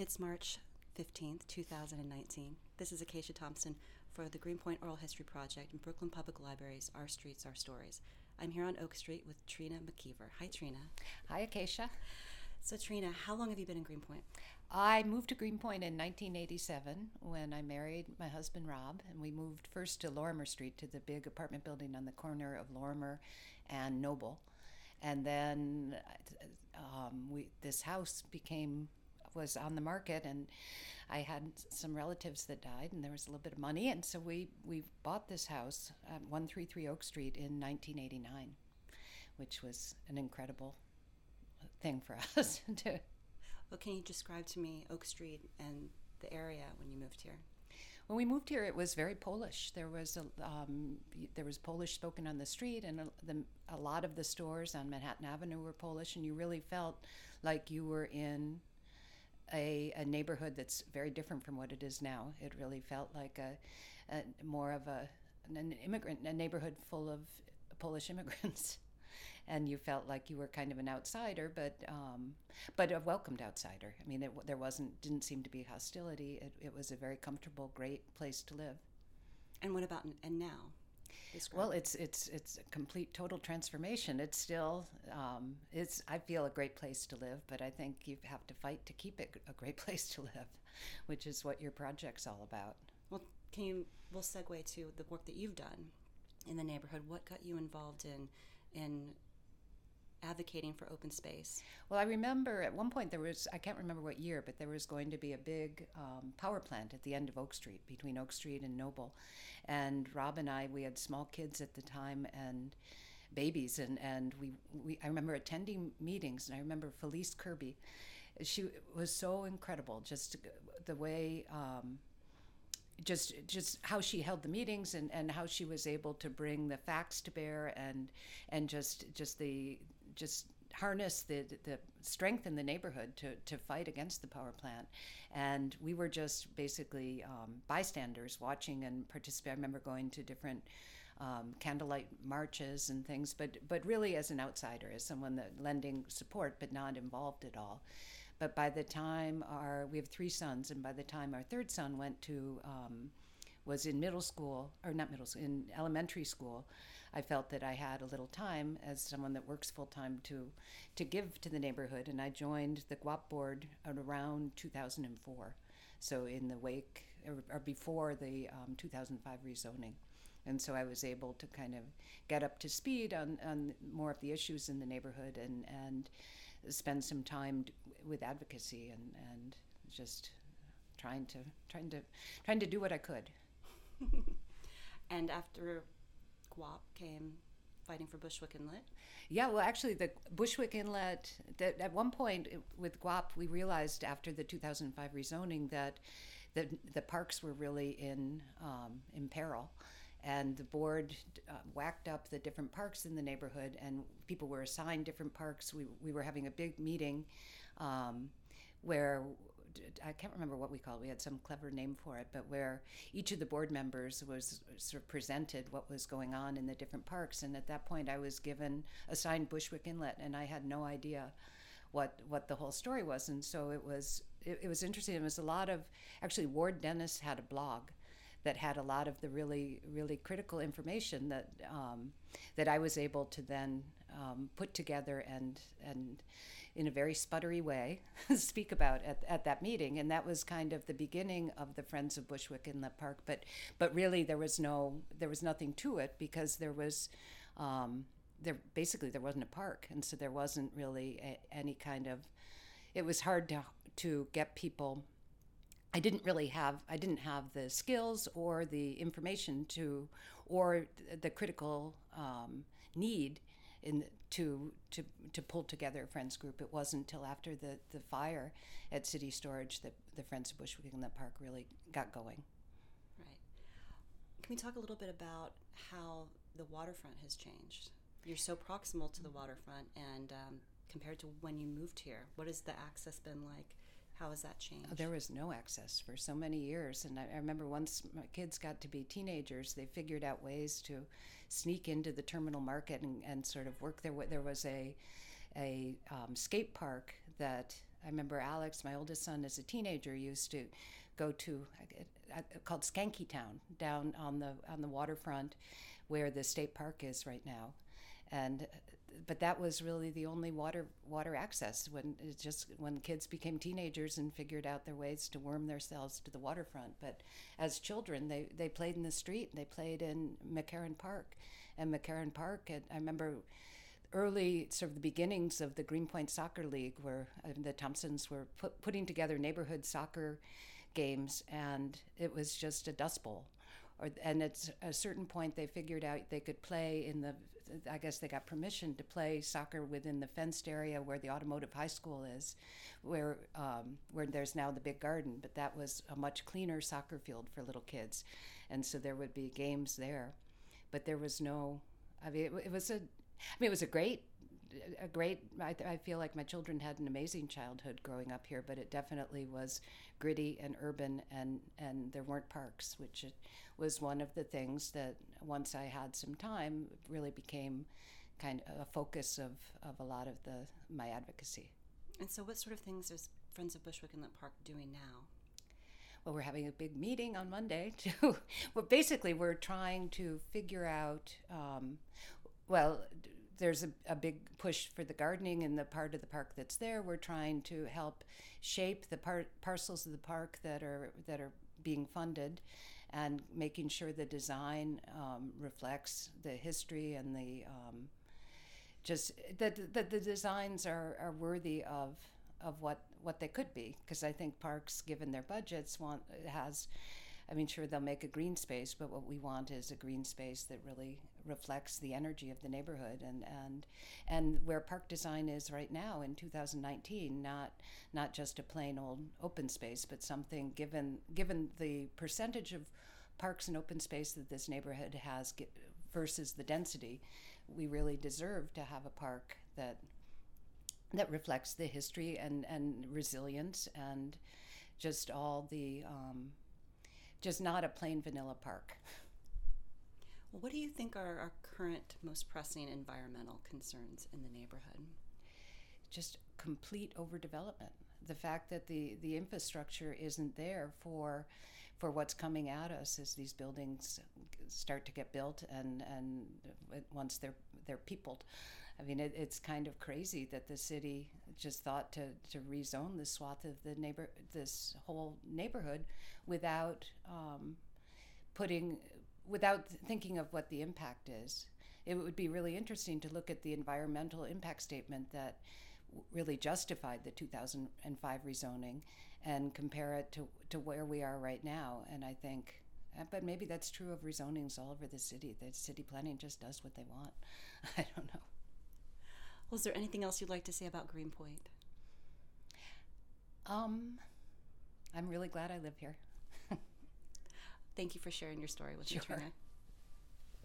It's March 15th, 2019. This is Acacia Thompson for the Greenpoint Oral History Project in Brooklyn Public Libraries, Our Streets, Our Stories. I'm here on Oak Street with Trina McKeever. Hi, Trina. Hi, Acacia. So, Trina, how long have you been in Greenpoint? I moved to Greenpoint in 1987 when I married my husband Rob, and we moved first to Lorimer Street to the big apartment building on the corner of Lorimer and Noble. And then um, we, this house became was on the market and I had some relatives that died and there was a little bit of money and so we we bought this house at 133 Oak Street in 1989 which was an incredible thing for us to well can you describe to me Oak Street and the area when you moved here when we moved here, it was very Polish. There was a um, there was Polish spoken on the street, and a, the, a lot of the stores on Manhattan Avenue were Polish, and you really felt like you were in a, a neighborhood that's very different from what it is now. It really felt like a, a more of a an immigrant, a neighborhood full of Polish immigrants. and you felt like you were kind of an outsider, but um, but a welcomed outsider. I mean, it, there wasn't didn't seem to be hostility. It, it was a very comfortable, great place to live. And what about and now? Describe. Well, it's it's it's a complete total transformation. It's still um, it's I feel a great place to live, but I think you have to fight to keep it a great place to live, which is what your project's all about. Well, can you we'll segue to the work that you've done in the neighborhood. What got you involved in in advocating for open space? Well, I remember at one point there was, I can't remember what year, but there was going to be a big um, power plant at the end of Oak Street, between Oak Street and Noble. And Rob and I, we had small kids at the time and babies, and, and we, we, I remember attending meetings, and I remember Felice Kirby. She was so incredible, just the way. Um, just just how she held the meetings and, and how she was able to bring the facts to bear and and just just the just harness the the strength in the neighborhood to to fight against the power plant, and we were just basically um, bystanders watching and participating. I remember going to different. Um, candlelight marches and things, but but really as an outsider, as someone that lending support but not involved at all. But by the time our we have three sons, and by the time our third son went to um, was in middle school or not middle school in elementary school, I felt that I had a little time as someone that works full time to to give to the neighborhood, and I joined the GWAPP board around 2004. So in the wake or, or before the um, 2005 rezoning. And so I was able to kind of get up to speed on, on more of the issues in the neighborhood and, and spend some time with advocacy and, and just trying to trying to trying to do what I could. and after GWAPP came fighting for Bushwick Inlet? Yeah, well, actually, the Bushwick Inlet. That at one point with GWAPP, we realized after the 2005 rezoning that the the parks were really in um, in peril, and the board uh, whacked up the different parks in the neighborhood, and people were assigned different parks. We we were having a big meeting. Um, where I can't remember what we called it. We had some clever name for it, but where each of the board members was sort of presented what was going on in the different parks. And at that point, I was given assigned Bushwick Inlet, and I had no idea what what the whole story was. And so it was it, it was interesting. It was a lot of actually Ward Dennis had a blog that had a lot of the really really critical information that um, that I was able to then um, put together and and in a very sputtery way speak about at, at that meeting. And that was kind of the beginning of the friends of bushwick inlet park. But but really there was no there was nothing to it because there was um, there basically there wasn't a park. And so there wasn't really a, any kind of it was hard to to get people. I didn't really have I didn't have the skills or the information to or the critical um, need in to to to pull together a friends group. It wasn't until after the the fire at CitiStorage that the Friends of Bushwick Inlet Park really got going. Right. Can we talk a little bit about how the waterfront has changed? You're so proximal to the waterfront, and um, compared to when you moved here, what has the access been like? How has that changed? There was no access for so many years. And I, remember once my kids got to be teenagers, they figured out ways to sneak into the terminal market and, and sort of work their way. There was a, a um, skate park that I remember Alex, my oldest son, as a teenager, used to go to called Skanky Town down on the on the waterfront, where the state park is right now, and but that was really the only water water access when it just when kids became teenagers and figured out their ways to worm themselves to the waterfront. But as children, they they played in the street. They played in McCarren Park, and McCarren Park. And I remember early sort of the beginnings of the Greenpoint Soccer League, where uh, the Thompsons were put, putting together neighborhood soccer games, and it was just a dust bowl. Or, and at a certain point, they figured out they could play in the. I guess they got permission to play soccer within the fenced area where the automotive high school is, where um, where there's now the big garden. But that was a much cleaner soccer field for little kids, and so there would be games there. But there was no. I mean, it, it was a. I mean, it was a great a great I, I, feel like my children had an amazing childhood growing up here but it definitely was gritty and urban and and there weren't parks which was one of the things that once i had some time really became kind of a focus of, of a lot of the my advocacy. And so what sort of things is friends of bushwick inlet park doing now? Well, we're having a big meeting on Monday to, well, basically, we're trying to figure out, um, well, there's a, a, big push for the gardening in the part of the park that's there. We're trying to help shape the par- parcels of the park that are that are being funded, and making sure the design um, reflects the history and the um, just that the, the designs are, are worthy of of what what they could be. Because I think parks, given their budgets, want has I mean, sure, they'll make a green space, but what we want is a green space that really reflects the energy of the neighborhood and, and, and where park design is right now in 2019, not, not just a plain old open space, but something given, given the percentage of parks and open space that this neighborhood has versus the density, we really deserve to have a park that that reflects the history and, and resilience and just all the um, just not a plain vanilla park. What do you think are our current most pressing environmental concerns in the neighborhood? Just complete overdevelopment. The fact that the, the infrastructure isn't there for for what's coming at us as these buildings start to get built and, and once they're they're peopled. I mean, it, it's kind of crazy that the city just thought to, to rezone this swath of the neighbor, this whole neighborhood, without um, putting, without thinking of what the impact is. It would be really interesting to look at the environmental impact statement that really justified the 2005 rezoning and compare it to, to where we are right now. And I think, uh, but maybe that's true of rezonings all over the city. The city planning just does what they want. I don't know. Well, is there anything else you'd like to say about Greenpoint? Um, I'm really glad I live here. Thank you for sharing your story with sure. me, Trina.